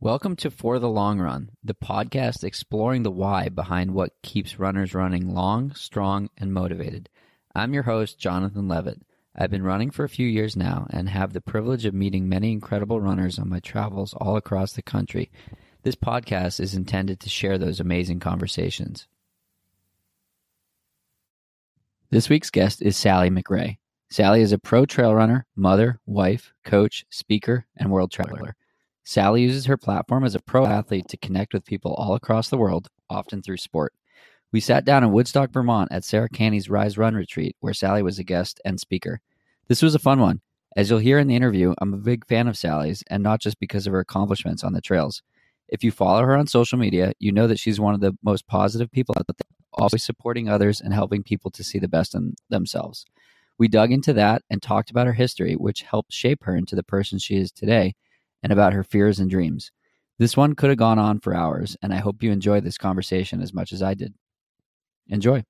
Welcome to For the Long Run, the podcast exploring the why behind what keeps runners running long, strong, and motivated. I'm your host, Jonathan Levitt. I've been running for a few years now and have the privilege of meeting many incredible runners on my travels all across the country. This podcast is intended to share those amazing conversations. This week's guest is Sally McRae. Sally is a pro trail runner, mother, wife, coach, speaker, and world traveler. Sally uses her platform as a pro athlete to connect with people all across the world, often through sport. We sat down in Woodstock, Vermont at Sarah Canney's Rise Run retreat, where Sally was a guest and speaker. This was a fun one. As you'll hear in the interview, I'm a big fan of Sally's, and not just because of her accomplishments on the trails. If you follow her on social media, you know that she's one of the most positive people out there, always supporting others and helping people to see the best in themselves. We dug into that and talked about her history, which helped shape her into the person she is today and about her fears and dreams. This one could have gone on for hours, and I hope you enjoy this conversation as much as I did. Enjoy.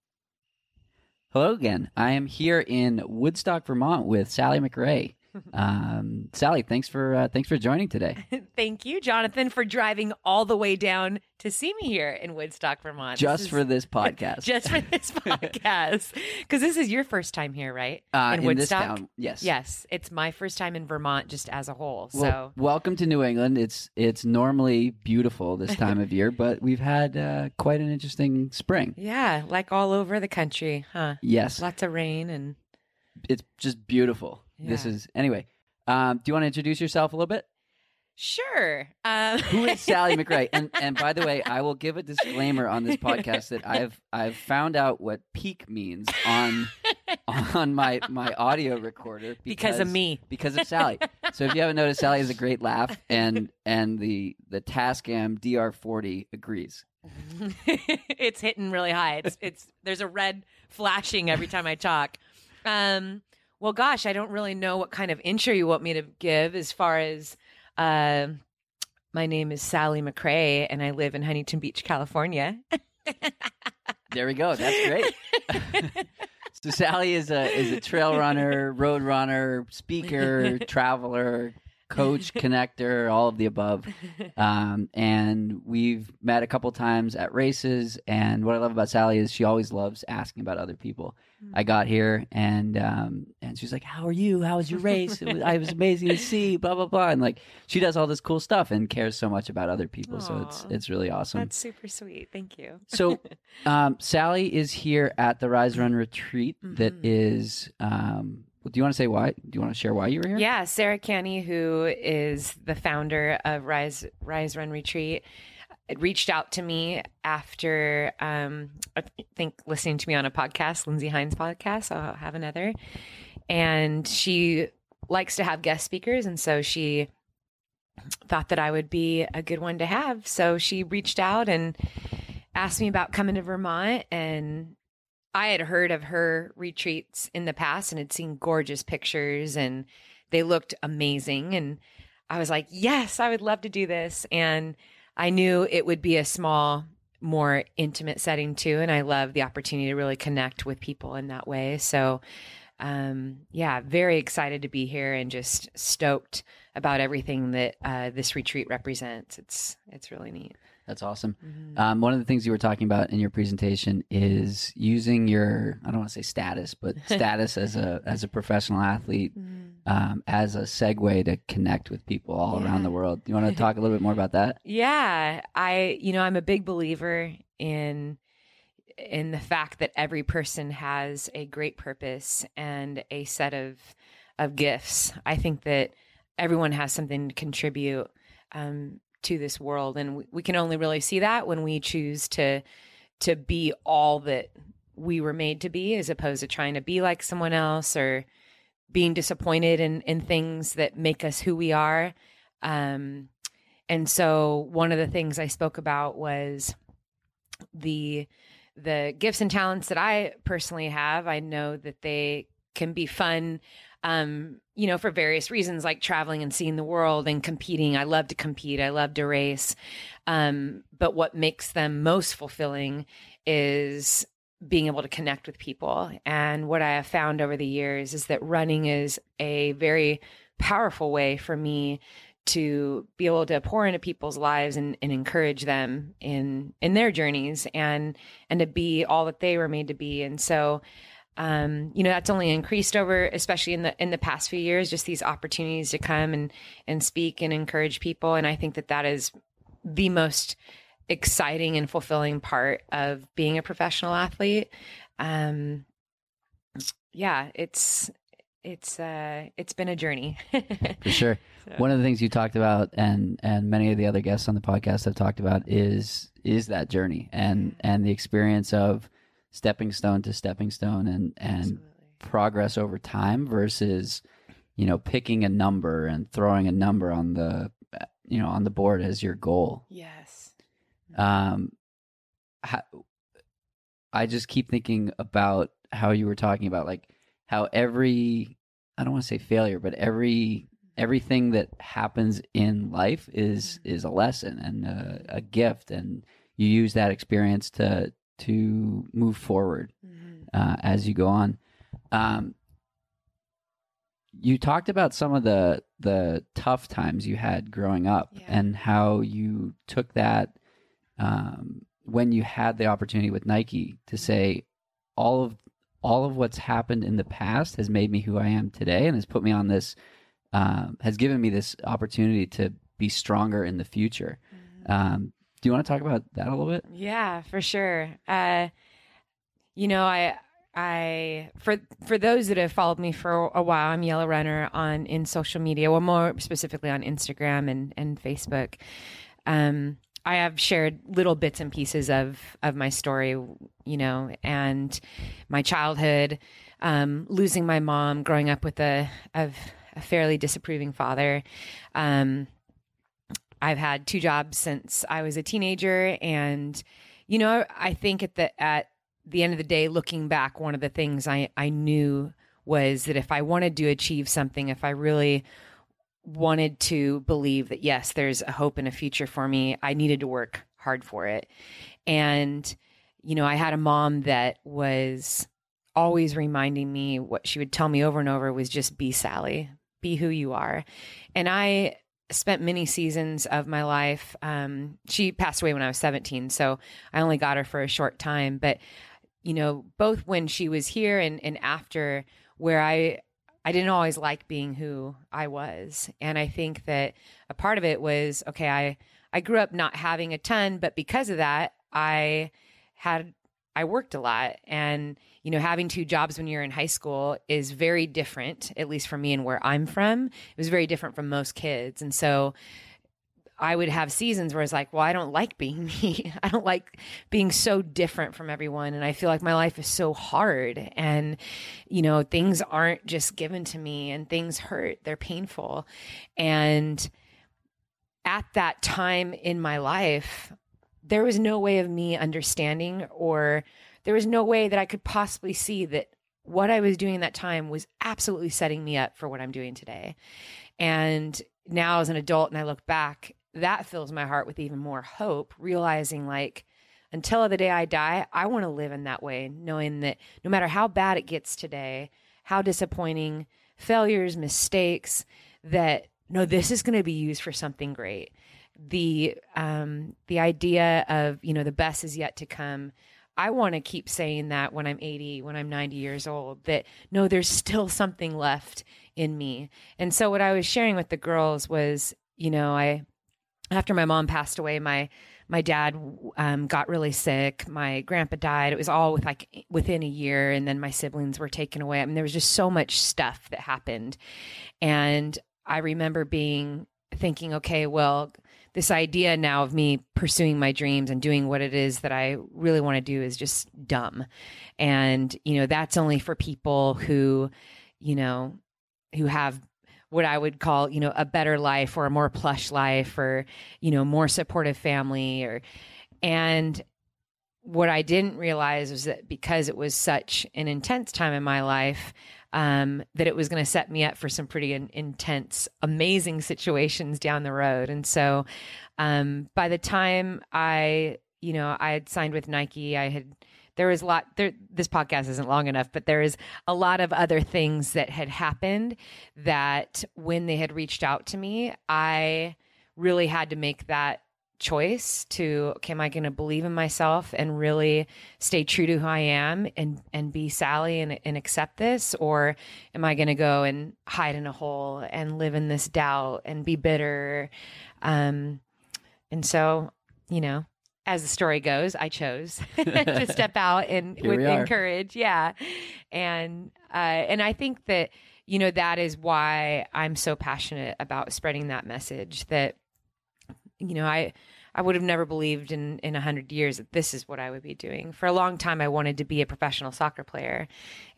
Hello again. I am here in Woodstock, Vermont with Sally McRae. Um, Sally, thanks for uh, thanks for joining today. Thank you, Jonathan, for driving all the way down to see me here in Woodstock, Vermont. Just This for is- this podcast. just for this podcast, because this is your first time here, right? uh, in in Woodstock. town. Yes. Yes, it's my first time in Vermont, just as a whole. Well, so welcome to New England. It's it's normally beautiful this time of year, but we've had uh, quite an interesting spring. yeah, like all over the country, huh? Yes, Lots of rain and it's just beautiful. This is anyway. Um, do you want to introduce yourself a little bit? sure. Um, Who is Sally McRae? And and by the way, I will give a disclaimer on this podcast that I've I've found out what peak means on on my my audio recorder because of me. because of Sally. So if you haven't noticed, Sally has a great laugh, and and the the Tascam DR40 agrees. it's hitting really high. It's it's there's a red flashing every time I talk. Um, well, gosh, I don't really know what kind of intro you want me to give as far as. Uh, my name is Sally McRae, and I live in Huntington Beach, California. There we go. That's great. so Sally is a is a trail runner, road runner, speaker, traveler, coach, connector, all of the above. Um, and we've met a couple times at races. And what I love about Sally is she always loves asking about other people. I got here and um, and she's like, "How are you? How was your race? It was, I was amazing to see." Blah blah blah. And like she does all this cool stuff and cares so much about other people. So it's it's really awesome. That's super sweet. Thank you. So, um, Sally is here at the Rise Run retreat. That Mhm. is, do you want to say why? Do you want to share why you were here? Yeah, Sarah Canney, who is the founder of Rise Rise Run Retreat, reached out to me after um, I think listening to me on a podcast, Lindsey Hein's podcast. I'll have another, and she likes to have guest speakers, and so she thought that I would be a good one to have. So she reached out and asked me about coming to Vermont and I had heard of her retreats in the past and had seen gorgeous pictures and they looked amazing and I was like, "Yes, I would love to do this." And I knew it would be a small more intimate setting too and I love the opportunity to really connect with people in that way. So um yeah, very excited to be here and just stoked about everything that uh, this retreat represents. It's it's really neat. That's awesome. Mhm. Um, one of the things you were talking about in your presentation is using your I don't want to say status, but status as a as a professional athlete Mhm. um, as a segue to connect with people all around the world. Do you want to talk a little bit more about that? Yeah, I you know, I'm a big believer in in the fact that every person has a great purpose and a set of of gifts. I think that everyone has something to contribute um, to this world. And we, we can only really see that when we choose to to be all that we were made to be as opposed to trying to be like someone else or being disappointed in in things that make us who we are. Um and so one of the things i spoke about was the the gifts and talents that i personally have. I know that they can be fun um, you know, for various reasons, like traveling and seeing the world and competing. I love to compete. I love to race. Um, but what makes them most fulfilling is being able to connect with people. And what I have found over the years is that running is a very powerful way for me to be able to pour into people's lives and, and encourage them in in their journeys and and to be all that they were made to be. And so um, you know that's only increased over especially in the in the past few years just these opportunities to come and and speak and encourage people. And i think that that is the most exciting and fulfilling part of being a professional athlete. Um yeah it's it's uh it's been a journey. For sure. So. one of the things you talked about and and many of the other guests on the podcast have talked about is is that journey and and the experience of stepping stone to stepping stone and and Absolutely. progress over time versus you know picking a number and throwing a number on the you know on the board as your goal yes um i just keep thinking about how you were talking about like how every i don't want to say failure but every everything that happens in life is mm-hmm. is a lesson and a, a gift and you use that experience to to move forward mm-hmm. uh, as you go on. Um, you talked about some of the the tough times you had growing up yeah. and how you took that um, when you had the opportunity with Nike to say all of all of what's happened in the past has made me who I am today and has put me on this um, has given me this opportunity to be stronger in the future. Mm-hmm. Um, do you want to talk about that a little bit? Yeah, for sure. Uh, you know, I I for for those that have followed me for a while, I'm Yellow Runner on in social media, well, more specifically on Instagram and and Facebook. Um, I have shared little bits and pieces of of my story, you know, and my childhood, um, losing my mom, growing up with a of a fairly disapproving father. Um, I've had two jobs since I was a teenager, and you know, I think at the at the end of the day, looking back, one of the things I I knew was that if I wanted to achieve something, if I really wanted to believe that yes, there's a hope and a future for me, I needed to work hard for it. And you know, I had a mom that was always reminding me what she would tell me over and over was just be Sally, be who you are. And I spent many seasons of my life. Um, she passed away when I was 17, so I only got her for a short time. But you know, both when she was here and and after, where I I didn't always like being who I was, and I think that a part of it was okay. I I grew up not having a ton, but because of that, I had I worked a lot and you know, having two jobs when you're in high school is very different, at least for me and where I'm from. It was very different from most kids. And so I would have seasons where it's like, well, I don't like being me. I don't like being so different from everyone. And I feel like my life is so hard. And, you know, things aren't just given to me and things hurt, they're painful. And at that time in my life, there was no way of me understanding or there was no way that I could possibly see that what I was doing in that time was absolutely setting me up for what I'm doing today. And now as an adult and I look back, that fills my heart with even more hope, realizing like until the day I die, I want to live in that way, knowing that no matter how bad it gets today, how disappointing, failures, mistakes, that no, this is going to be used for something great. The um the idea of, you know, the best is yet to come I want to keep saying that when I'm 80, when I'm 90 years old, that no, there's still something left in me. And so what I was sharing with the girls was, you know, I, after my mom passed away, my, my dad um, got really sick. My grandpa died. It was all with like within a year, and then my siblings were taken away. I mean, there was just so much stuff that happened, and I remember being thinking, okay, well, this idea now of me pursuing my dreams and doing what it is that I really want to do is just dumb. And, you know, that's only for people who, you know, who have what I would call, you know, a better life or a more plush life or, you know, more supportive family or, and what I didn't realize was that because it was such an intense time in my life, um, that it was going to set me up for some pretty in, intense, amazing situations down the road. And so, um, by the time I, you know, I had signed with Nike, I had there was a lot there this podcast isn't long enough but there is a lot of other things that had happened that when they had reached out to me i really had to make that choice to okay am i going to believe in myself and really stay true to who i am and and be sally and, and accept this? Or am i going to go and hide in a hole and live in this doubt and be bitter? Um and so you know as the story goes i chose to step out and Here with we courage yeah. And uh and i think that you know that is why i'm so passionate about spreading that message that you know i i would have never believed in in a hundred years that this is what i would be doing. For a long time i wanted to be a professional soccer player.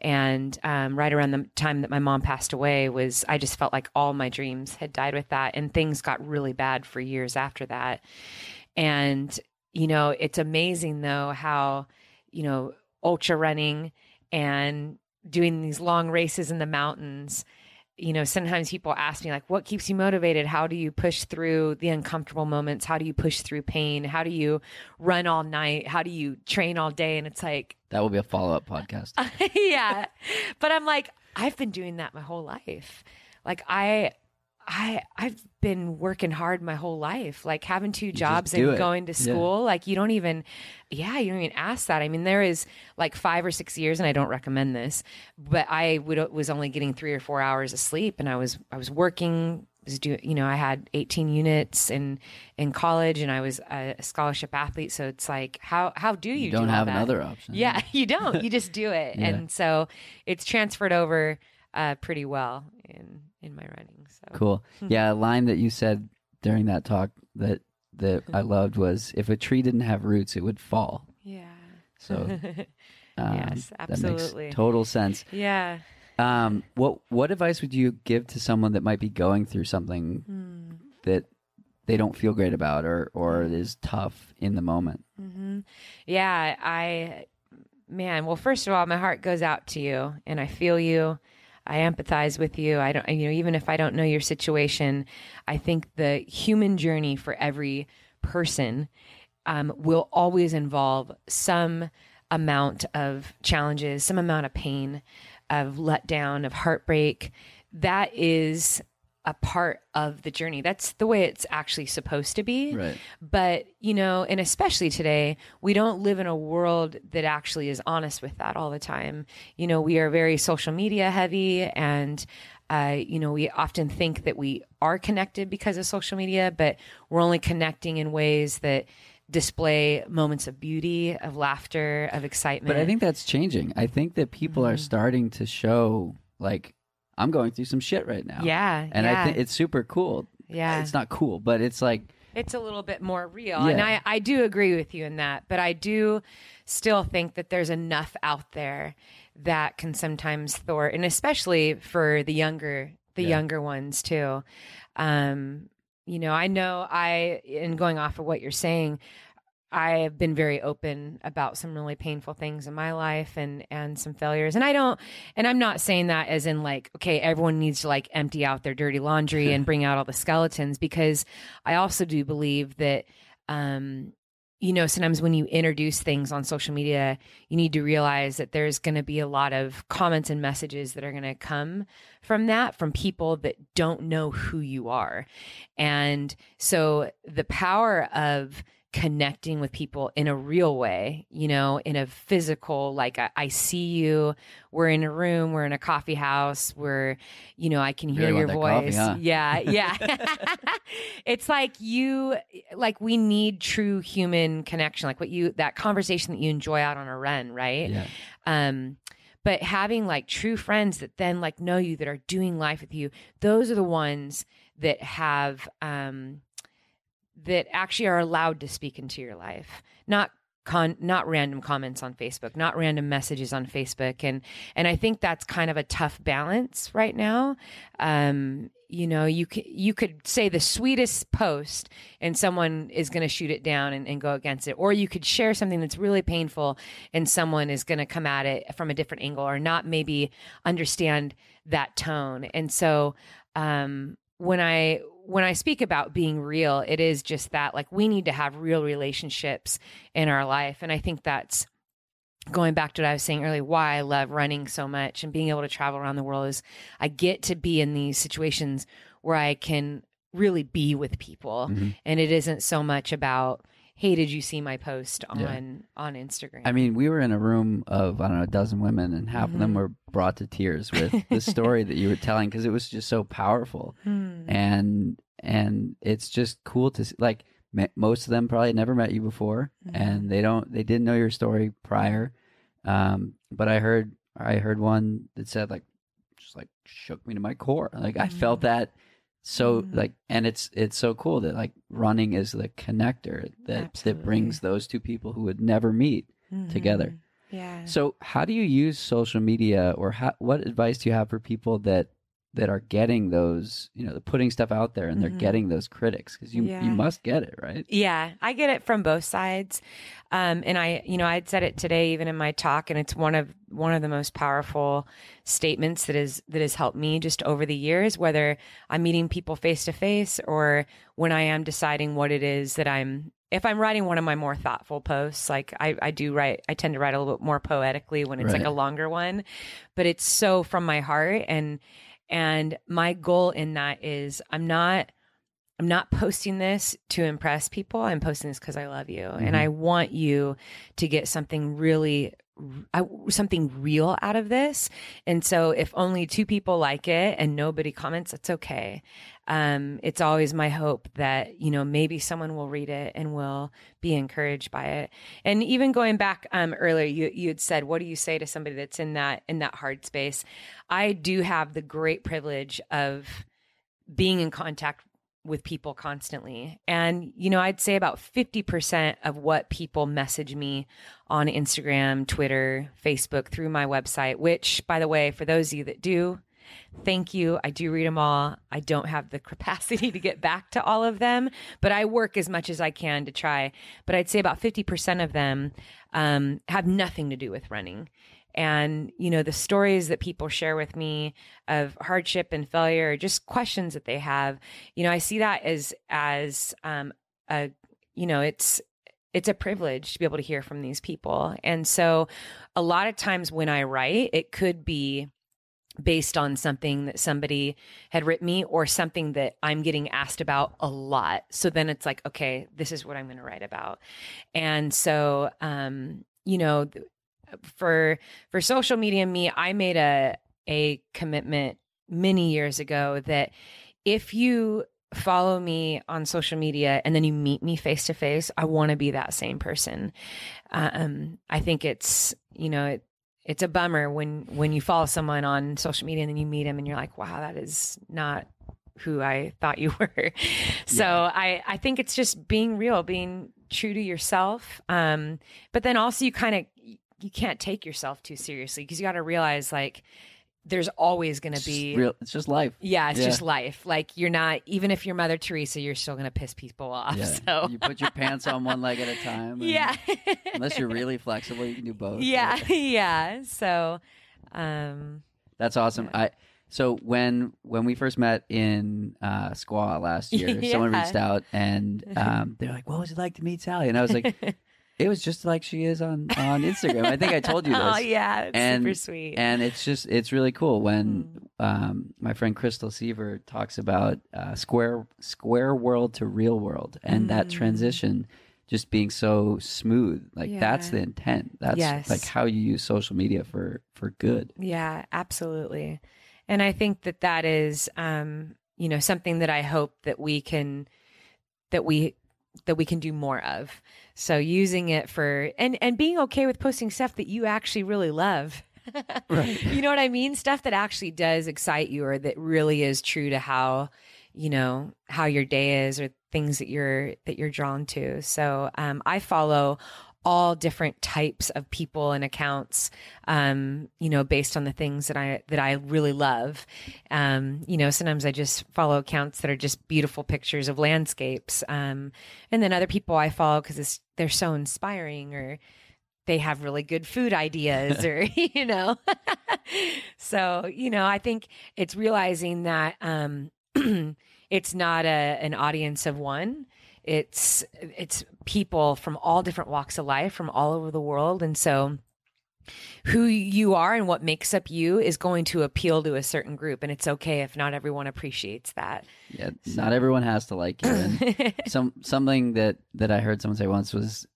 And um, right around the time that my mom passed away was i just felt like all my dreams had died with that and things got really bad for years after that. And you know it's amazing though how you know ultra running and doing these long races in the mountains you know sometimes people ask me like what keeps you motivated? How do you push through the uncomfortable moments? How do you push through pain? How do you run all night? How do you train all day? And it's like That will be a follow up podcast. yeah. But i'm like i've been doing that my whole life. Like i i i've been working hard my whole life like having two jobs and it. going to Yeah. school like you don't even yeah you don't even ask that i mean there is like five or six years and i don't recommend this but i would was only getting three or four hours of sleep and i was i was working was doing you know i had 18 units in in college and i was a scholarship athlete so it's like how how do you, You don't do have another option. Yeah, you don't. You just do it, Yeah. and so it's transferred over uh, pretty well in in my running. So Cool. Yeah, a line that you said during that talk that that I loved was if a tree didn't have roots, it would fall. yeah, So um, Yes, absolutely. total sense. yeah. Um, what what advice would you give to someone that might be going through something Hmm. that they don't feel great about or or is tough in the moment? hmm Yeah, I, man. Well, first of all, my heart goes out to you, and I feel you. I empathize with you. I don't, you know, even if I don't know your situation, I think the human journey for every person um, will always involve some amount of challenges, some amount of pain, of letdown, of heartbreak. That is a part of the journey. That's the way it's actually supposed to be. Right. But, you know, and especially today, we don't live in a world that actually is honest with that all the time. You know, we are very social media heavy and, uh, you know, we often think that we are connected because of social media, but we're only connecting in ways that display moments of beauty, of laughter, of excitement. But I think that's changing. I think that people Mm-hmm. are starting to show like I'm going through some shit right now. yeah. And yeah, I think it's super cool. Yeah. It's not cool, but it's like it's a little bit more real. Yeah. And I, I do agree with you in that, but I do still think that there's enough out there that can sometimes thwart, and especially for the younger, the Yeah. younger ones too. Um, you know, I know I, in going off of what you're saying, I have been very open about some really painful things in my life and and some failures. And I don't and I'm not saying that as in like okay, everyone needs to like empty out their dirty laundry and bring out all the skeletons because I also do believe that um you know, sometimes when you introduce things on social media, you need to realize that there's going to be a lot of comments and messages that are going to come from that from people that don't know who you are. And so the power of connecting with people in a real way, you know, in a physical, like I, I see you, we're in a room, we're in a coffee house, we're, you know, I can hear really your that coffee, voice. huh? Yeah, yeah. it's like you, like we need true human connection, like what you, that conversation that you enjoy out on a run, right? yeah. um but having like true friends that then like know you that are doing life with you those are the ones that have um that actually are allowed to speak into your life, not con not random comments on Facebook, not random messages on Facebook, and and I think that's kind of a tough balance right now. Um, you know, you could you could say the sweetest post, and someone is going to shoot it down and, and go against it, or you could share something that's really painful, and someone is going to come at it from a different angle, or not maybe understand that tone, and so. Um, when I when I speak about being real, it is just that like we need to have real relationships in our life. And I think that's going back to what I was saying earlier, why I love running so much and being able to travel around the world is I get to be in these situations where I can really be with people. Mm-hmm. And it isn't so much about, hey, did you see my post on Yeah. on Instagram? I mean, we were in a room of I don't know a dozen women, and half of them Mhm. were brought to tears with the story that you were telling because it was just so powerful, Hmm. and and it's just cool to see, like most of them probably never met you before, Mhm. and they don't they didn't know your story prior, um, but I heard I heard one that said like just like shook me to my core, like I felt Mhm. that so Mhm. like and it's it's so cool that like running is the connector that that brings those two people who would never meet together. Mhm. Yeah. so, how do you use social media, or how, what advice do you have for people that that are getting those, you know, they're putting stuff out there and they're Mhm. getting those critics? Because you Yeah. you must get it, right? Yeah, I get it from both sides. Um, and I, you know, I'd said it today even in my talk, and it's one of one of the most powerful statements that is that has helped me just over the years, whether I'm meeting people face to face or when I am deciding what it is that I'm if I'm writing one of my more thoughtful posts, like I, I do write, I tend to write a little bit more poetically when it's like a longer one, but it's so from my heart. And, and my goal in that is I'm not, I'm not posting this to impress people. I'm posting this because I love you and Mhm. I want you to get something really, I, something real out of this. And so if only two people like it and nobody comments, that's okay. Um, it's always my hope that, you know, maybe someone will read it and will be encouraged by it. And even going back um, earlier, you, you had said, what do you say to somebody that's in that, in that hard space? I do have the great privilege of being in contact with people constantly. And, you know, I'd say about 50% of what people message me on Instagram, Twitter, Facebook, through my website, which, by the way, for those of you that do, thank you. I do read them all. I don't have the capacity to get back to all of them, but I work as much as I can to try. But I'd say about 50% of them um, have nothing to do with running. And, you know, the stories that people share with me of hardship and failure, just questions that they have, you know, I see that as, as, um, a, you know, it's, it's a privilege to be able to hear from these people. And so a lot of times when I write, it could be based on something that somebody had written me or something that I'm getting asked about a lot. So then it's like, okay, this is what I'm going to write about. And so, um, you know, for for social media me, I made a a commitment many years ago that if you follow me on social media and then you meet me face to face, I want to be that same person. Um, I think it's you know it, it's a bummer when when you follow someone on social media and then you meet them and you're like, wow, that is not who I thought you were. so Yeah. I I think it's just being real, being true to yourself. Um, but then also you kind of you can't take yourself too seriously because you got to realize like there's always going to be real. It's just life. yeah, it's Yeah. just life. Like you're not even if you're Mother Teresa, you're still going to piss people off. Yeah. So you put your pants on one leg at a time. and yeah, Unless you're really flexible, you can do both. yeah, yeah. So, um, That's awesome. Yeah. I so when when we first met in uh, Squaw last year, someone reached out and um, they're like, "What was it like to meet Sally?" And I was like, "It was just like she is on on Instagram." I think I told you this. oh yeah, it's And- super sweet. And it's just it's really cool when Mm. um, my friend Crystal Seaver talks about uh, square square world to real world and that Mm. transition just being so smooth. Like that's the intent. That's Yes. like how you use social media for for good. Yeah, absolutely. And I think that that is, um, you know, something that I hope that we can, that we, that we can do more of. So using it for, and, and being okay with posting stuff that you actually really love. Right. You know what I mean? Stuff that actually does excite you or that really is true to how, you know, how your day is or things that you're that you're drawn to. So um, I follow all different types of people and accounts um, you know based on the things that i that i really love. Um, you know sometimes i just follow accounts that are just beautiful pictures of landscapes um, and then other people i follow because they're so inspiring or they have really good food ideas or you know. So you know i think it's realizing that um, it's not a an audience of one it's it's people from all different walks of life from all over the world. And so who you are and what makes up you is going to appeal to a certain group. And it's okay if not everyone appreciates that. Yeah so. not everyone has to like you. And some something that that i heard someone say once was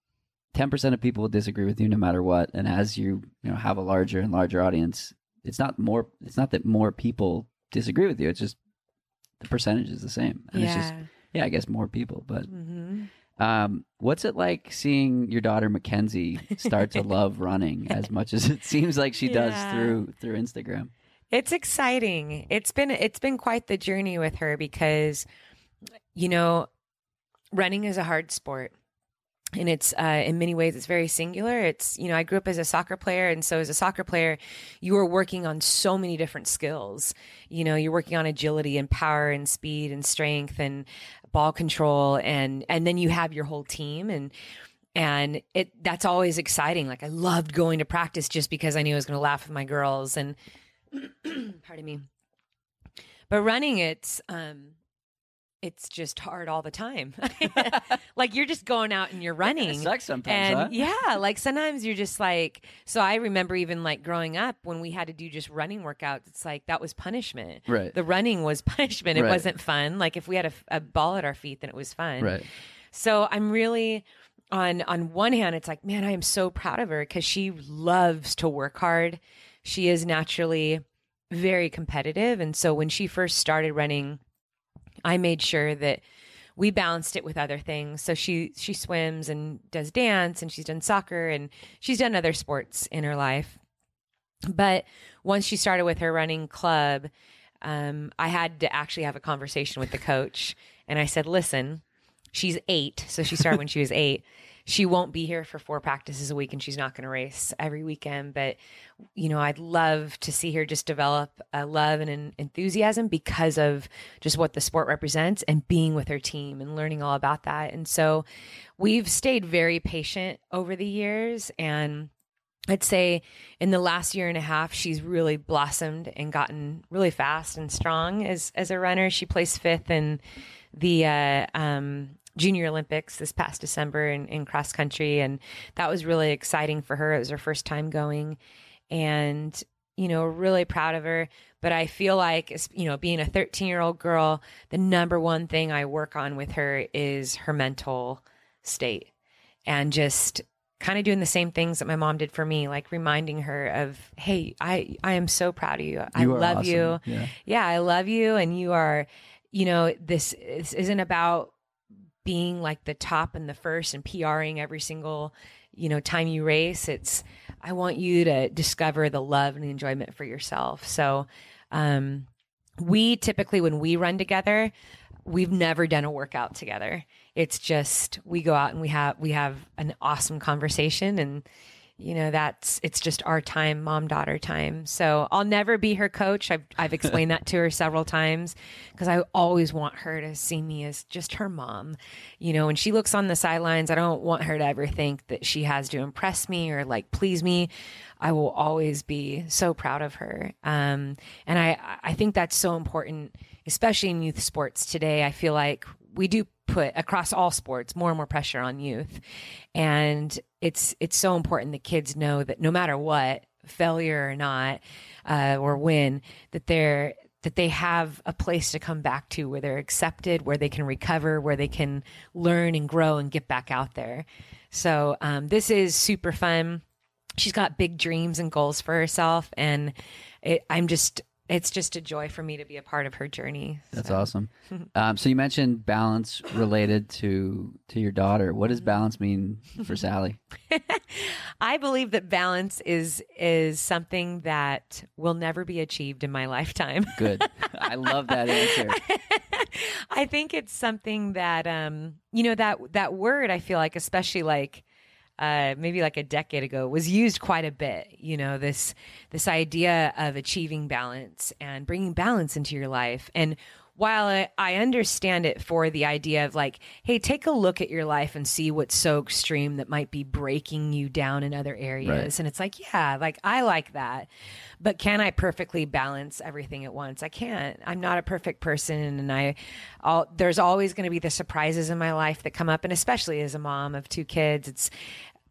10% of people will disagree with you no matter what. And as you you know have a larger and larger audience it's not more it's not that more people disagree with you. It's just the percentage is the same. And yeah. it's just yeah, I guess more people. But mm-hmm. um, what's it like seeing your daughter Mackenzie start to love running as much as it seems like she yeah. does through through Instagram? It's exciting. It's been it's been quite the journey with her because you know, running is a hard sport and it's uh, in many ways it's very singular it's you know i grew up as a soccer player and so as a soccer player you are working on so many different skills you know you're working on agility and power and speed and strength and ball control and and then you have your whole team and and it that's always exciting. Like i loved going to practice just because i knew i was going to laugh with my girls and pardon me. But running it's um it's just hard all the time. like you're just going out and you're running. It sucks sometimes. And huh? yeah, like sometimes you're just like so I remember even like growing up when we had to do just running workouts, it's like that was punishment. Right. The running was punishment. It Right. wasn't fun. Like if we had a, a ball at our feet, then it was fun. Right. So I'm really on on one hand, it's like, man, I am so proud of her because she loves to work hard. She is naturally very competitive. And so when she first started running, I made sure that we balanced it with other things. So she she swims and does dance and she's done soccer and she's done other sports in her life. But once she started with her running club, um, I had to actually have a conversation with the coach, and I said, "Listen, she's eight, so she started when she was eight she won't be here for four practices a week and she's not going to race every weekend. But, you know, I'd love to see her just develop a love and an enthusiasm because of just what the sport represents and being with her team and learning all about that. And so we've stayed very patient over the years. And I'd say in the last year and a half, she's really blossomed and gotten really fast and strong as, as a runner. She placed fifth in the uh, um, Junior Olympics this past December in, in cross country. And that was really exciting for her. It was her first time going. And, you know, really proud of her. But I feel like, you know, being a 13 year old girl, the number one thing I work on with her is her mental state and just kind of doing the same things that my mom did for me, like reminding her of, Hey, I, I am so proud of you. I You love awesome. you. Yeah. yeah, I love you. And you are, you know, this, this isn't about being like the top and the first and PRing every single, you know, time you race. It's, I want you to discover the love and the enjoyment for yourself. So, um, we typically, when we run together, we've never done a workout together. It's just, we go out and we have, we have an awesome conversation and, you know that's it's just our time mom daughter time. So i'll never be her coach. I've, I've explained that to her several times because i always want her to see me as just her mom. You know when she looks on the sidelines i don't want her to ever think that she has to impress me or like please me. I will always be so proud of her. Um, and i i think that's so important especially in youth sports today. I feel like we do put across all sports more and more pressure on youth. And it's it's so important that kids know that no matter what failure or not uh, or win that they're that they have a place to come back to where they're accepted where they can recover where they can learn and grow and get back out there. So um, this is super fun. She's got big dreams and goals for herself. And it, i'm just it's just a joy for me to be a part of her journey. That's so. awesome. Um, so you mentioned balance related to to your daughter. What Mm-hmm. does balance mean for Sally? I believe that balance is is something that will never be achieved in my lifetime. Good. I love that answer. I think it's something that um you know that that word I feel like especially like uh, maybe like a decade ago was used quite a bit you know this this idea of achieving balance and bringing balance into your life. And while I, I understand it for the idea of like hey take a look at your life and see what's so extreme that might be breaking you down in other areas. Right. and it's like yeah like i like that. But can i perfectly balance everything at once? I can't. I'm not a perfect person and i I'll, there's always going to be the surprises in my life that come up and especially as a mom of two kids it's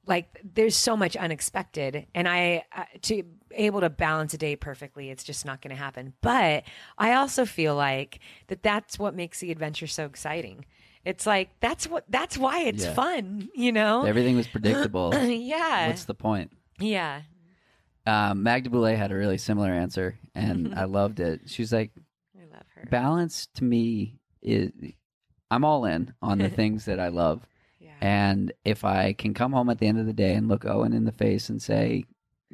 like there's so much unexpected and i uh, to able to balance a day perfectly it's just not going to happen but i also feel like that that's what makes the adventure so exciting it's like that's what that's why it's Yeah. fun you know Everything was predictable. yeah What's the point? yeah Um, Magda Boulet had a really similar answer, and I loved it. She was like, i love her balance to me is I'm all in on the things that I love. And if I can come home at the end of the day and look Owen in the face and say,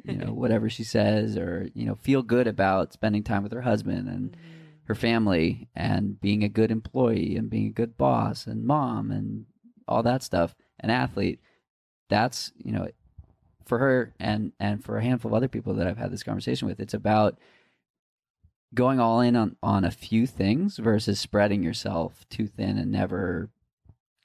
you know, whatever she says, or, you know, feel good about spending time with her husband and mm-hmm. her family and being a good employee and being a good boss and mom and all that stuff, an athlete, that's, you know, for her and and for a handful of other people that I've had this conversation with, it's about going all in on on a few things versus spreading yourself too thin and never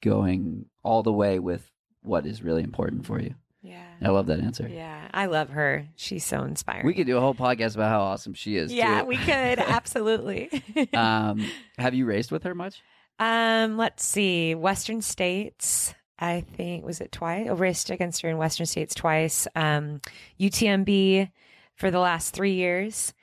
going all the way with what is really important for you. yeah I love that answer. yeah i love her she's so inspiring We could do a whole podcast about how awesome she is. yeah too. we could absolutely um, have you raced with her much? Um, let's see. Western States, I think was it twice? I raced against her in Western States twice. Um, UTMB for the last three years,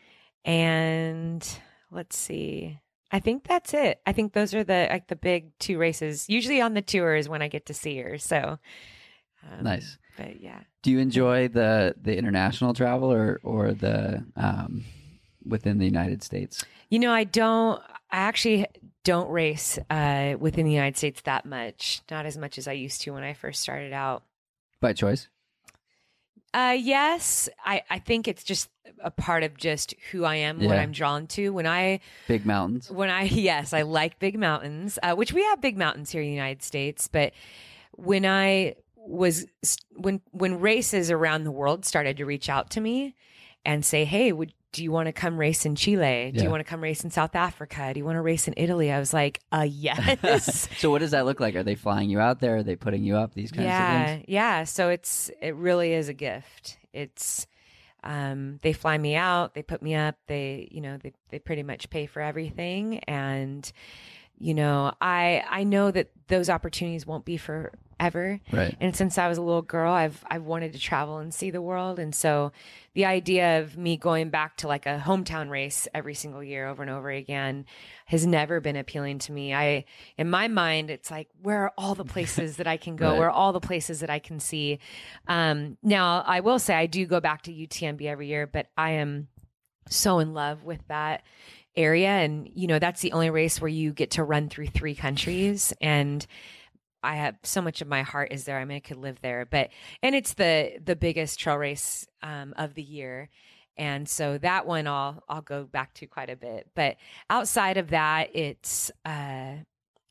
and let's see. I think that's it. I think those are the like the big two races. Usually on the tour is when I get to see her. So um, Nice. But yeah, Do you enjoy the the international travel or or the um, within the United States? you know, I don't. I actually don't race uh, within the United States that much. Not as much as I used to when I first started out. By choice. Uh, yes, I, I think it's just a part of just who I am, what I'm drawn to. When I, Big mountains. when I, yes, I like big mountains, uh, which we have big mountains here in the United States. But when I was, when, when races around the world started to reach out to me and say, Hey, would, do you want to come race in Chile? Do Yeah. you want to come race in South Africa? Do you want to race in Italy? I was like, uh, yes. so what does that look like? Are they flying you out there? Are they putting you up? These kinds of yeah things. yeah so it's it really is a gift it's um they fly me out they put me up they you know they, they pretty much pay for everything. And you know i i know that those opportunities won't be forever Right. and since I was a little girl, I've I've wanted to travel and see the world. And so the idea of me going back to like a hometown race every single year over and over again has never been appealing to me. I in my mind, it's like where are all the places that I can go? Right. Where are all the places that I can see? Um, now I will say I do go back to UTMB every year, but I am so in love with that area and you know that's the only race where you get to run through three countries and I have so much of my heart is there. I mean, I could live there, but and it's the the biggest trail race um, of the year, and so that one I'll I'll go back to quite a bit. But outside of that, it's uh,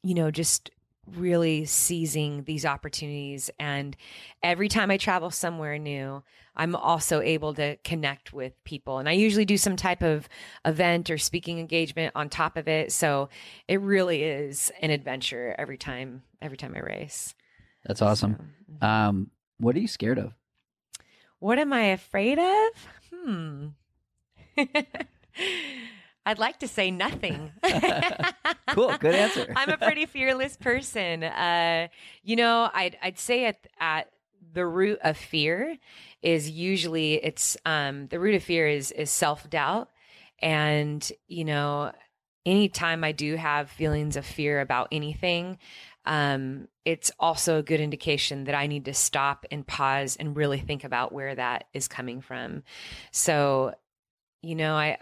you know just really seizing these opportunities, and every time I travel somewhere new, I'm also able to connect with people, and I usually do some type of event or speaking engagement on top of it. So it really is an adventure every time every time I race. That's awesome. So, Um, what are you scared of? what am I afraid of? Hmm. I'd like to say nothing. Cool, good answer. I'm a pretty fearless person. Uh, you know, I'd I'd say at at the root of fear is usually it's um the root of fear is is self doubt, and you know, anytime I do have feelings of fear about anything, um, it's also a good indication that I need to stop and pause and really think about where that is coming from. So, you know, I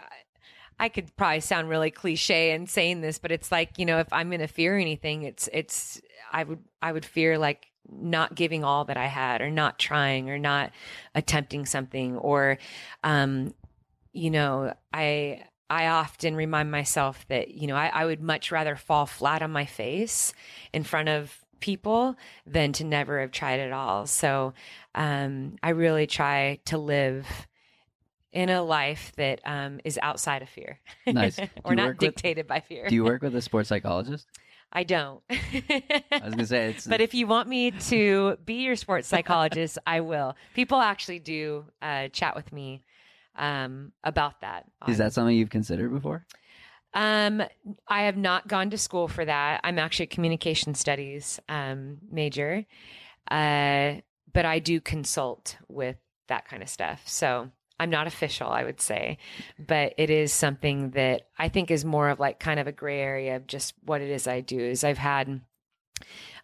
I could probably sound really cliche in saying this, but it's like, you know, if I'm going to fear anything, it's, it's, I would, I would fear like not giving all that I had or not trying or not attempting something or, um, you know, I, I often remind myself that, you know, I, I would much rather fall flat on my face in front of people than to never have tried at all. So um, I really try to live in a life that um, is outside of fear. Nice. Not work with- dictated by fear. Do you work with a sports psychologist? I don't. I was gonna say it's but if you want me to be your sports psychologist, I will. People actually do uh, chat with me um, about that. is that something you've considered before? Um, I have not gone to school for that. I'm actually a communication studies um, major, uh, but I do consult with that kind of stuff. So I'm not official, I would say, but it is something that I think is more of like kind of a gray area of just what it is I do. Is I've had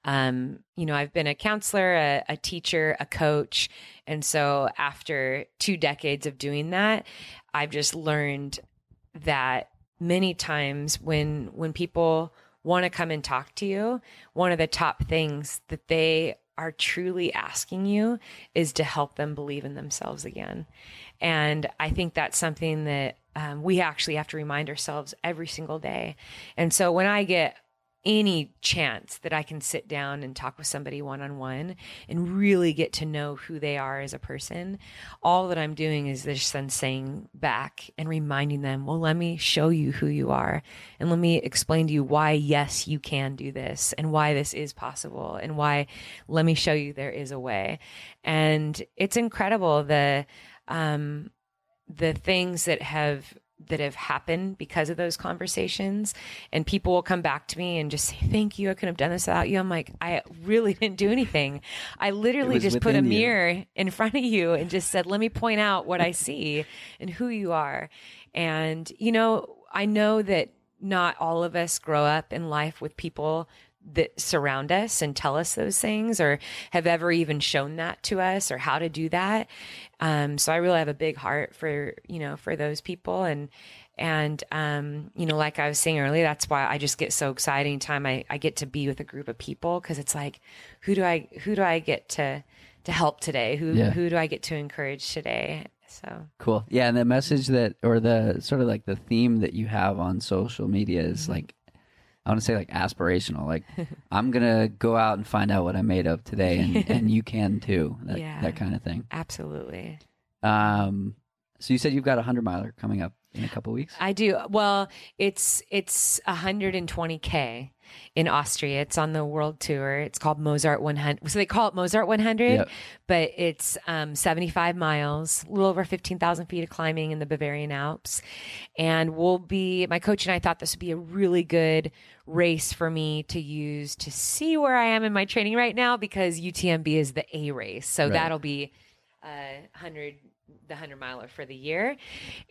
um, you know, I've been a counselor, a, a teacher, a coach. And so after two decades of doing that, I've just learned that many times when when people want to come and talk to you, one of the top things that they are truly asking you is to help them believe in themselves again. And I think that's something that um, we actually have to remind ourselves every single day. And so when I get any chance that I can sit down and talk with somebody one on one and really get to know who they are as a person, all that I'm doing is just then saying back and reminding them, well, let me show you who you are and let me explain to you why, yes, you can do this and why this is possible and why let me show you there is a way. And it's incredible the, um, the things that have that have happened because of those conversations. And people will come back to me and just say thank you. I couldn't have done this without you. I'm like i really didn't do anything. I literally just put a you. mirror in front of you and just said let me point out what i see and who you are and you know i know that not all of us grow up in life with people that surround us and tell us those things or have ever even shown that to us or how to do that. Um, so I really have a big heart for, you know, for those people. And, and, um, you know, like I was saying earlier, that's why I just get so excited anytime I, I get to be with a group of people. Cause it's like, who do I, who do I get to, to help today? Who, Yeah. who do I get to encourage today? So Cool. Yeah, and the message that, or the sort of like the theme that you have on social media is Mm-hmm. like, I want to say like aspirational. Like, I'm gonna go out and find out what I'm made of today, and, and you can too. That, Yeah. that kind of thing. absolutely. Um, so you said you've got a hundred miler coming up in a couple weeks. I do. Well, it's it's 120k in Austria. It's on the world tour. It's called Mozart 100. So they call it Mozart 100, Yep. but it's um, 75 miles, a little over 15,000 feet of climbing in the Bavarian Alps. And we'll be. My coach and I thought this would be a really good race for me to use to see where I am in my training right now because UTMB is the A race. So Right. that'll be uh, 100 the 100 miler for the year.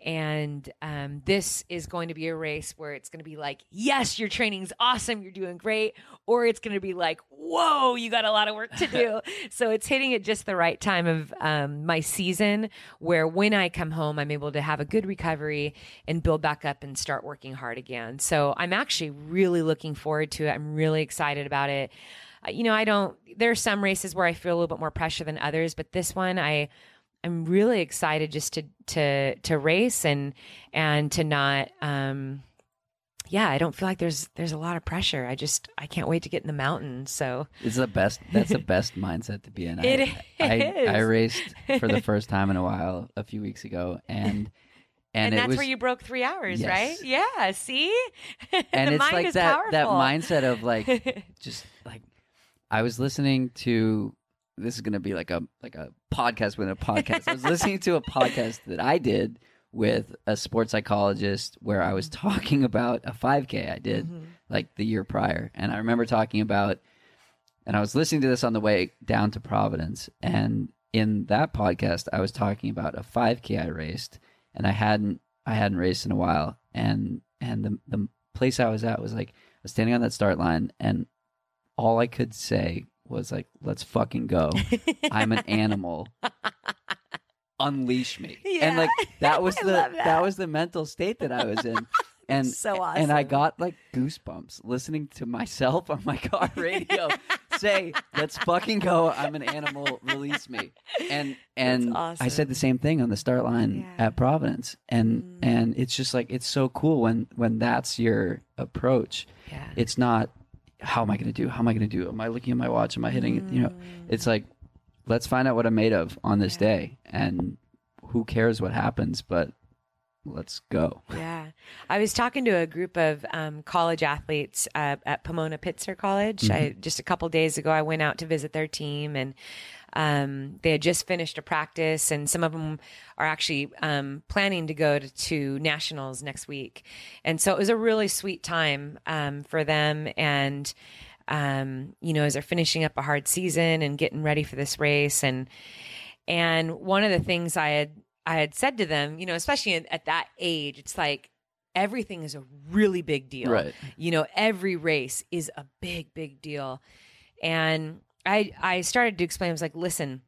And um, this is going to be a race where it's going to be like yes your training's awesome you're doing great or it's going to be like whoa you got a lot of work to do. So it's hitting at just the right time of um, my season where when i come home i'm able to have a good recovery and build back up and start working hard again. So i'm actually really looking forward to it. I'm really excited about it. Uh, you know, I don't. There are some races where I feel a little bit more pressure than others, but this one, I, I'm really excited just to to to race and and to not. um yeah, I don't feel like there's there's a lot of pressure. I just I can't wait to get in the mountains. So It's the best. That's the best mindset to be in. It I, I, is. I raced for the first time in a while a few weeks ago, and and, and, that's was, where you broke three hours, Yes. right? Yeah. See, and it's like is that powerful. that mindset of like just like I was listening to this is gonna be like a like a podcast within a podcast. I was listening to a podcast that I did with a sports psychologist where I was talking about a 5K I did Mm-hmm. like the year prior, and I remember talking about, and I was listening to this on the way down to Providence, and in that podcast I was talking about a 5K I raced, and I hadn't I hadn't raced in a while, and and the the place I was at was like I was standing on that start line, and all I could say was like, "Let's fucking go." I'm an animal. unleash me. Yeah. And like that was the that. that. was the mental state that I was in. And So and I got like goosebumps listening to myself on my car radio say, "Let's fucking go! I'm an animal. Release me!" And and I said the same thing on the start line Yeah. at Providence, and Mm. and it's just like it's so cool when when that's your approach. Yeah. It's not how am I going to do? How am I going to do? Am I looking at my watch? Am I hitting it? You know, it's like let's find out what I'm made of on this Mm. Yeah. day, and who cares what happens? But let's go. Yeah. I was talking to a group of um, college athletes uh, at Pomona Pitzer College. I, just a couple days ago, I went out to visit their team and um, they had just finished a practice, and some of them are actually um, planning to go to, to nationals next week. And so it was a really sweet time um, for them. And, um, you know, as they're finishing up a hard season and getting ready for this race. And, and one of the things I had I had said to them, you know, especially at, at that age, it's like everything is a really big deal. Right. You know, every race is a big, big deal. And I I started to explain, I was like, listen,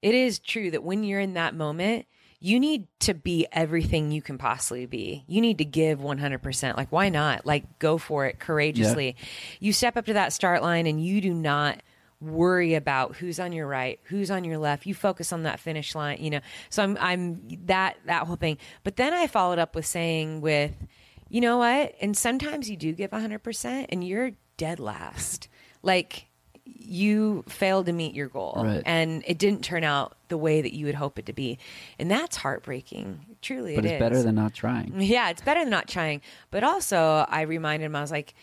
it is true that when you're in that moment, you need to be everything you can possibly be. You need to give 100%. Like, why not? Like, go for it courageously. You step up to that start line and you do not worry about who's on your right, who's on your left. You focus on that finish line, you know. So I'm I'm that that whole thing. But then I followed up with saying with you know what? And sometimes you do give 100% and you're dead last. Like you failed to meet your goal Right. and it didn't turn out the way that you would hope it to be. And that's heartbreaking. Truly But it it's is. better than not trying. Yeah, it's better than not trying. But also, I reminded him, I was like,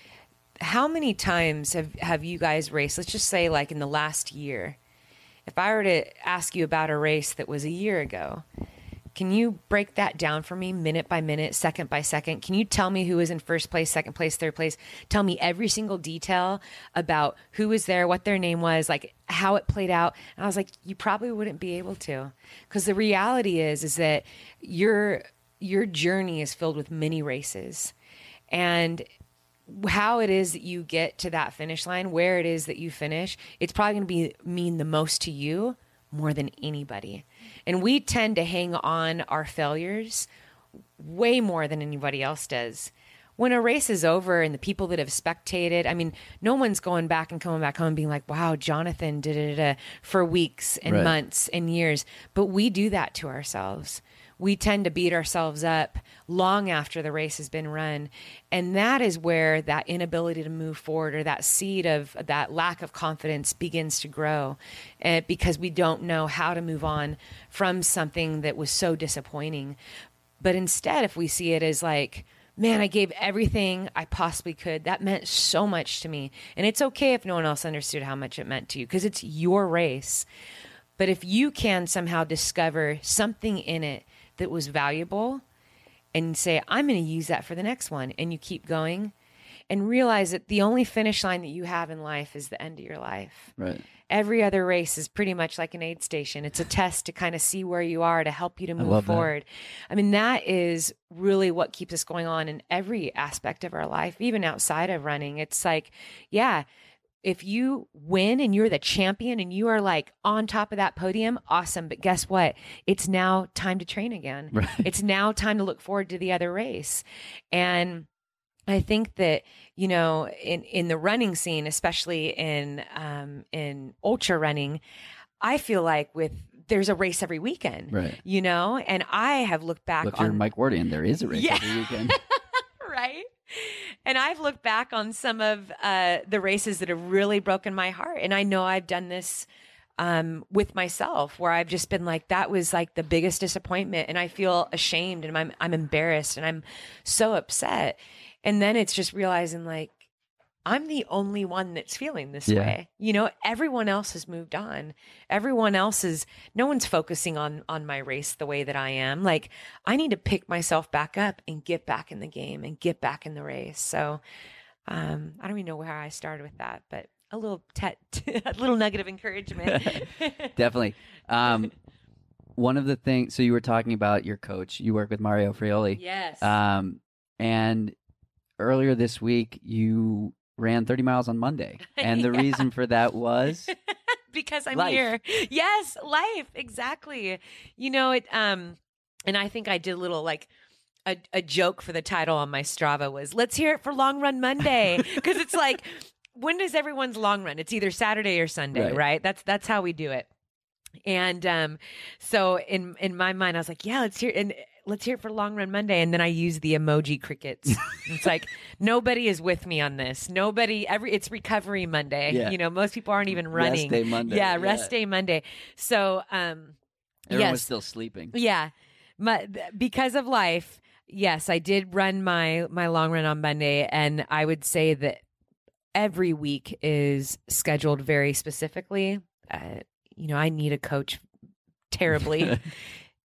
how many times have, have you guys raced? Let's just say, like, in the last year. If I were to ask you about a race that was a year ago, can you break that down for me minute by minute, second by second? Can you tell me who was in first place, second place, third place? Tell me every single detail about who was there, what their name was, like how it played out. And I was like, you probably wouldn't be able to. Because the reality is is that your your journey is filled with many races. And how it is that you get to that finish line, where it is that you finish, it's probably going to be mean the most to you more than anybody. And we tend to hang on our failures way more than anybody else does. When a race is over and the people that have spectated, I mean, no one's going back and coming back home and being like, wow, Jonathan did it uh, for weeks and Right. months and years. But we do that to ourselves. We tend to beat ourselves up long after the race has been run. And that is where that inability to move forward or that seed of that lack of confidence begins to grow uh, because we don't know how to move on from something that was so disappointing. But instead, if we see it as like, man, I gave everything I possibly could, that meant so much to me. And it's okay if no one else understood how much it meant to you because it's your race. But if you can somehow discover something in it that was valuable and say, I'm going to use that for the next one, and you keep going and realize that the only finish line that you have in life is the end of your life Right. every other race is pretty much like an aid station. It's a test to kind of see where you are to help you to move that. forward. I mean, that is really what keeps us going on in every aspect of our life, even outside of running. It's like, yeah, if you win and you're the champion and you are like on top of that podium, awesome. But guess what? It's now time to train again. Right. It's now time to look forward to the other race. And I think that you know in in the running scene, especially in um, in ultra running, I feel like with there's a race every weekend, Right. You know, and I have looked back Look, on you're Mike Wardian. There is a race Yeah. every weekend. right? And I've looked back on some of uh, the races that have really broken my heart, and I know I've done this um, with myself, where I've just been like, that was like the biggest disappointment, and I feel ashamed, and I'm I'm embarrassed, and I'm so upset, and then it's just realizing like. I'm the only one that's feeling this Yeah. way. You know, everyone else has moved on. Everyone else is no one's focusing on on my race the way that I am. Like I need to pick myself back up and get back in the game and get back in the race. So um I don't even know where I started with that, but a little te- a little nugget of encouragement. Definitely. Um, one of the things. So you were talking about your coach. You work with Mario Fraioli. yes. Um, and earlier this week, you ran 30 miles on Monday, and the Yeah. reason for that was because I'm Life. here. Yes, life. Exactly. You know, it um and I think I did a little like a, a joke for the title on my Strava was let's hear it for long run Monday. Because it's like when does everyone's long run? It's either Saturday or Sunday, Right. right? That's that's how we do it. And um so in in my mind I was like, yeah, let's hear and let's hear it for long run Monday. And then I use the emoji crickets. it's like nobody is with me on this. Nobody every it's recovery Monday. Yeah. You know, most people aren't even running. Rest day Monday. Yeah, rest day Monday. So um Everyone was yes. still sleeping. Yeah. My, because of life, yes, I did run my my long run on Monday and I would say that every week is scheduled very specifically. Uh, you know, I need a coach terribly.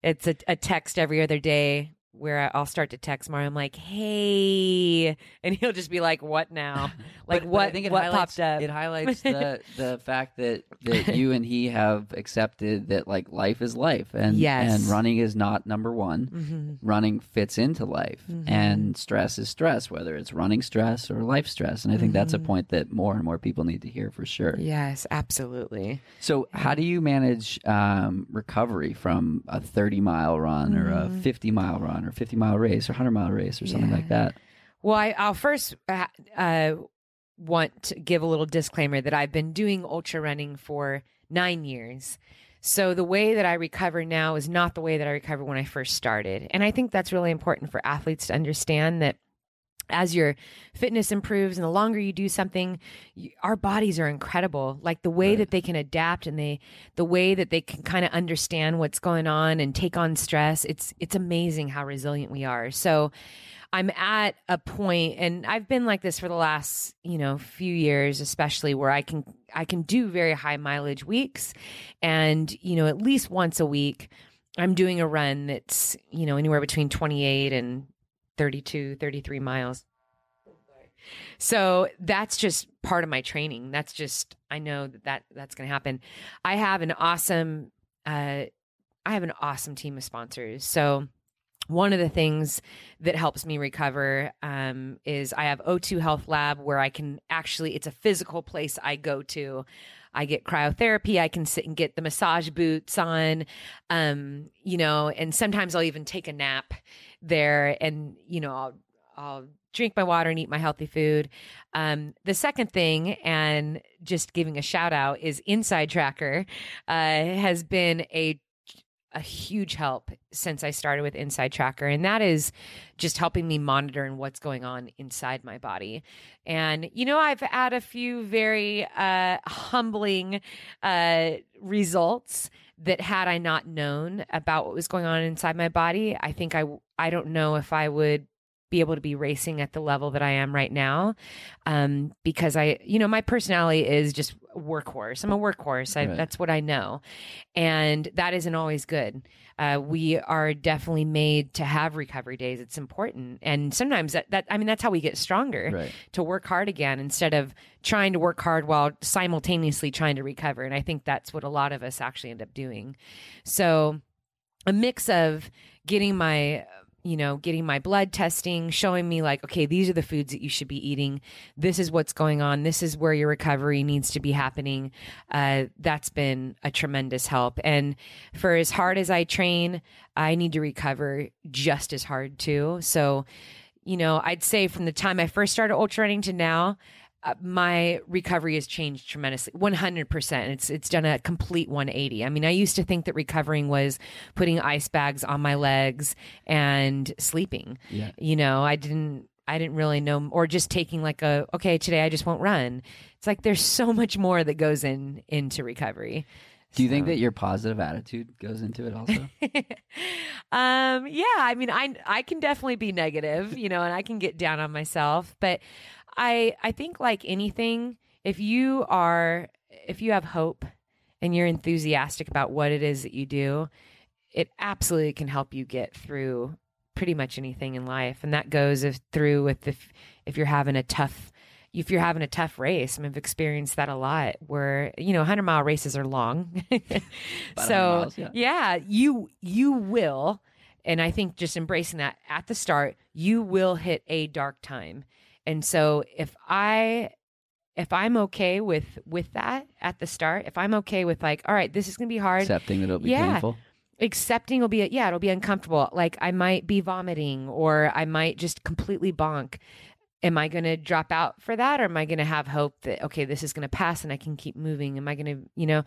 it's a, a text every other day where I'll start to text Mario. I'm like, "Hey," and he'll just be like, "What now?" Like But- but what? I think it what popped up? It highlights the the fact that that you and he have accepted that like life is life, and Yes. and running is not number one. Mhm. Running fits into life, Mhm. and stress is stress, whether it's running stress or life stress. And I think that's a Mhm. point that more and more people need to hear for sure. Yes, absolutely. So, how do you manage um, recovery from a 30 mile run or a Mhm. 50 mile run or 50 mile race or 100 mile race or something Yeah. like that? Well, I, I'll first uh, uh, want to give a little disclaimer that I've been doing ultra running for nine years. So the way that I recover now is not the way that I recovered when I first started. And I think that's really important for athletes to understand that as your fitness improves and the longer you do something you, our bodies are incredible like the way Right. that they can adapt and they the way that they can kind of understand what's going on and take on stress it's it's amazing how resilient we are so i'm at a point and i've been like this for the last you know few years especially where i can i can do very high mileage weeks and you know at least once a week i'm doing a run that's you know anywhere between 28 and 32 33 miles. So that's just part of my training. That's just i know that, that that's going to happen. I have an awesome uh i have an awesome team of sponsors. So one of the things that helps me recover um, is I have O2 Health Lab where I can actually, it's a physical place I go to. I get cryotherapy. I can sit and get the massage boots on, um, you know, and sometimes I'll even take a nap there and, you know, I'll, I'll drink my water and eat my healthy food. Um, the second thing, and just giving a shout out, is Inside Tracker uh, has been a a huge help since I started with Inside Tracker, and that is just helping me monitor and what's going on inside my body. And you know, I've had a few very uh, humbling uh, results that had I not known about what was going on inside my body, I think I I don't know if I would be able to be racing at the level that I am right now, um, because I, you know, my personality is just workhorse. I'm a workhorse. I, Right. That's what I know, and that isn't always good. Uh, we are definitely made to have recovery days. It's important, and sometimes that, that I mean, that's how we get stronger Right. to work hard again instead of trying to work hard while simultaneously trying to recover. And I think that's what a lot of us actually end up doing. So, a mix of getting my you know getting my blood testing showing me like okay these are the foods that you should be eating. This is what's going on. This is where your recovery needs to be happening. Uh, that's been a tremendous help. And for as hard as i train i need to recover just as hard too. So you know i'd say from the time i first started ultra running to now my recovery has changed tremendously 100% it's it's done a complete 180 i mean i used to think that recovering was putting ice bags on my legs and sleeping. Yeah. you know i didn't i didn't really know or just taking like a okay today i just won't run. It's like there's so much more that goes in into recovery. Do you think that your positive attitude goes into it also? um yeah i mean i i can definitely be negative you know and i can get down on myself but i i think like anything if you are if you have hope and you're enthusiastic about what it is that you do it absolutely can help you get through pretty much anything in life. And that goes if, through with if if you're having a tough if you're having a tough race I mean, i've experienced that a lot where you know 100 mile races are long. So miles, yeah. yeah you you will and i think just embracing that at the start you will hit a dark time and so if i if I'm okay with with that at the start, if I'm okay with like, all right, this is gonna be hard, Accepting that it'll be Yeah. painful. accepting will be yeah, it'll be uncomfortable. Like I might be vomiting or I might just completely bonk. Am I going to drop out for that or am I going to have hope that okay, this is going to pass and I can keep moving? Am I going to, you know,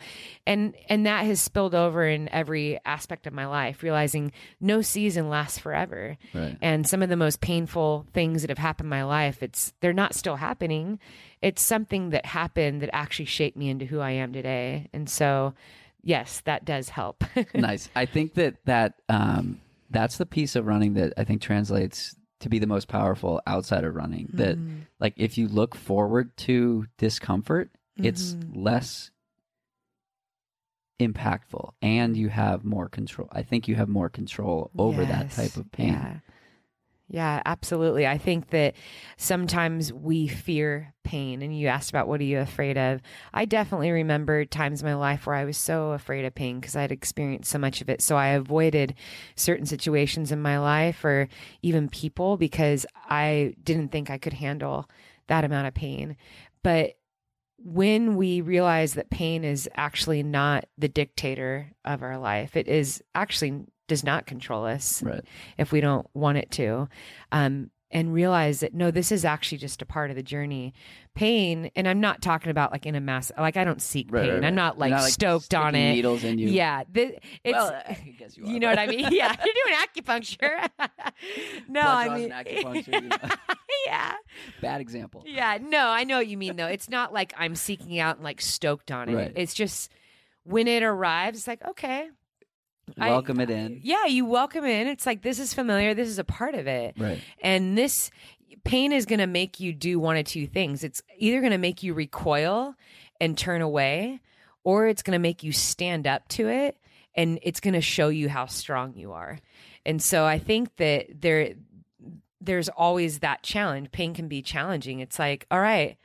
and and that has spilled over in every aspect of my life, realizing no season lasts forever Right. and some of the most painful things that have happened in my life it's they're not still happening it's something that happened that actually shaped me into who i am today and so yes that does help nice. I think that that um, that's the piece of running that I think translates to be the most powerful outside of running. That Mm-hmm. like if you look forward to discomfort, it's Mm-hmm. less impactful and you have more control. I think you have more control over that type of pain. Yeah. Yeah, absolutely. I think that sometimes we fear pain. And you asked about what are you afraid of? I definitely remember times in my life where I was so afraid of pain because I'd experienced so much of it. So I avoided certain situations in my life or even people because I didn't think I could handle that amount of pain. But when we realize that pain is actually not the dictator of our life, it is actually does not control us Right. if we don't want it to. Um, and realize that no, this is actually just a part of the journey. Pain, and I'm not talking about like in a mass, like I don't seek Right, pain. right, I'm not You're like, stoked on it. Needles in you. Yeah, th- it's well, I guess you, are, you know what I mean. Yeah, you're doing acupuncture. no, Blood I mean, acupuncture, you know. yeah, Bad example. yeah. No, I know what you mean though. It's not like I'm seeking out and like stoked on it. It's just when it arrives, it's like okay, I- Welcome it in. yeah, you welcome it in. It's like this is familiar. This is a part of it. Right. And this pain is going to make you do one of two things. It's either going to make you recoil and turn away, or it's going to make you stand up to it and it's going to show you how strong you are. And so I think that there there's always that challenge. Pain can be challenging. It's like, all right,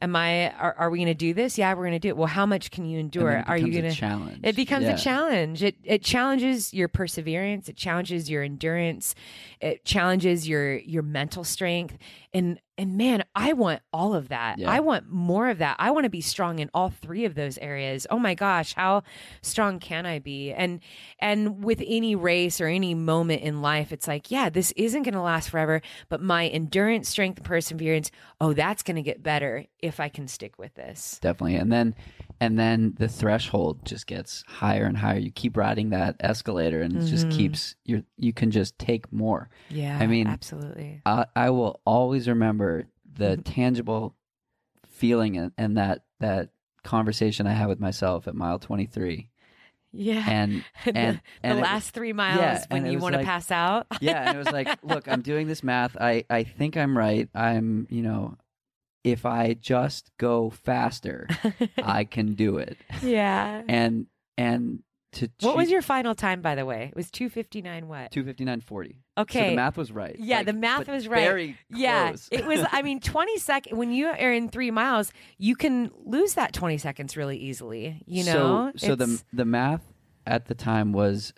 am I are, are we going to do this? Yeah, we're going to do it. Well, how much can you endure? it Are you going to challenge? it becomes Yeah. a challenge. It it challenges your perseverance. It challenges your endurance. It challenges your your mental strength. And and man, I want all of that. Yeah. I want more of that. I want to be strong in all three of those areas. Oh my gosh, how strong can I be? And and with any race or any moment in life, it's like, yeah, this isn't going to last forever, but my endurance, strength, perseverance, oh, that's going to get better if I can stick with this. definitely and then and then the threshold just gets higher and higher you keep riding that escalator and it just Mhm. keeps you you can just take more Yeah, I mean, absolutely. I, I will always remember the Mhm. tangible feeling and, and that that conversation i had with myself at mile 23 Yeah. and the, and, the and it- last three miles yeah, when you want to like- pass out. yeah and it was like look i'm doing this math i i think i'm right i'm you know if i just go faster i can do it yeah. and and to What was your final time, by the way? It was 259 what? 259.40 so Okay. So the math was right Yeah, Like, the math was right. very yeah. it was, I mean, 20 seconds. When you are in three miles, you can lose that 20 seconds really easily. You know? So, so the the math at the time was,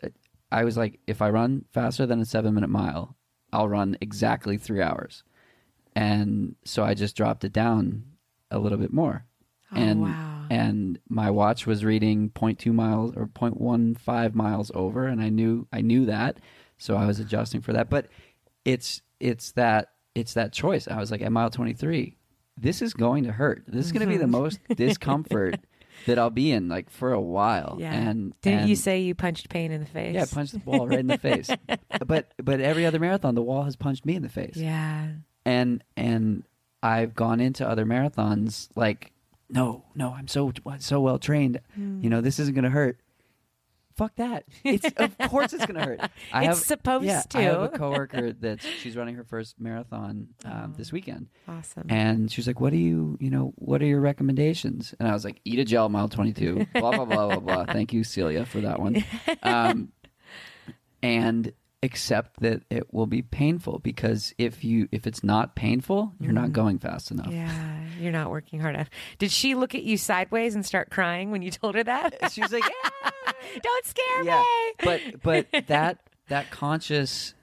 I was like, if I run faster than a seven minute mile, I'll run exactly three hours, and so I just dropped it down a little bit more, oh, and wow. and my watch was reading 0.2 miles or 0.15 miles over, and I knew I knew that, so I was adjusting for that. But it's it's that it's that choice. I was like, at mile 23, this is going to hurt. This is going to be the mm-hmm. most discomfort that I'll be in like for a while. yeah. And Didn't and- you say you punched pain in the face? Yeah, I punched the wall right in the face. But but every other marathon, the wall has punched me in the face. Yeah. And and I've gone into other marathons like, no, no, I'm so so well trained. Hmm. You know, this isn't going to hurt. Fuck that. It's of course it's going to hurt. I It's have, supposed yeah, to. I have a coworker that she's running her first marathon um, Oh. this weekend, Awesome. and she's like, "What do you, you know, what are your recommendations?" And I was like, "Eat a gel, mile 22." Blah blah blah blah blah. Thank you, Celia, for that one. Um, and accept that it will be painful because if you if it's not painful, you're not Mhm. going fast enough. yeah, you're not working hard enough. Did she look at you sideways and start crying when you told her that? She was like, "Yeah." "Don't scare Yeah, me." but but that that conscious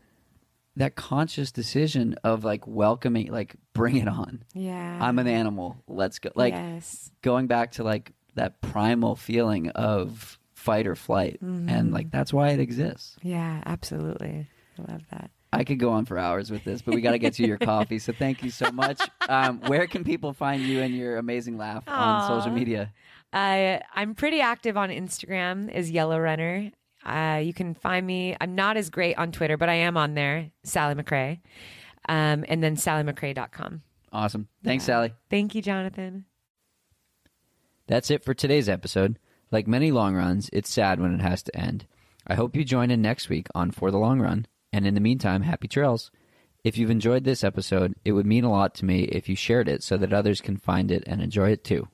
that conscious decision of like welcoming like bring it on. Yeah. I'm an animal. Let's go. Like yes. going back to like that primal feeling of fight or flight, Mm-hmm. and like that's why it exists. Yeah, absolutely. I love that. I could go on for hours with this, but we got to get to your coffee. So thank you so much. Um, where can people find you and your amazing laugh on social media? Uh, I'm pretty active on Instagram is Yellow Runner. Uh, you can find me. I'm not as great on Twitter, but I am on there, Sally McRae. Um, and then sallymcrae.com. Awesome. Thanks, Sally. Thank you, Jonathan. That's it for today's episode. Like many long runs, it's sad when it has to end. I hope you join in next week on For the Long Run. And in the meantime, happy trails. If you've enjoyed this episode, it would mean a lot to me if you shared it so that others can find it and enjoy it too.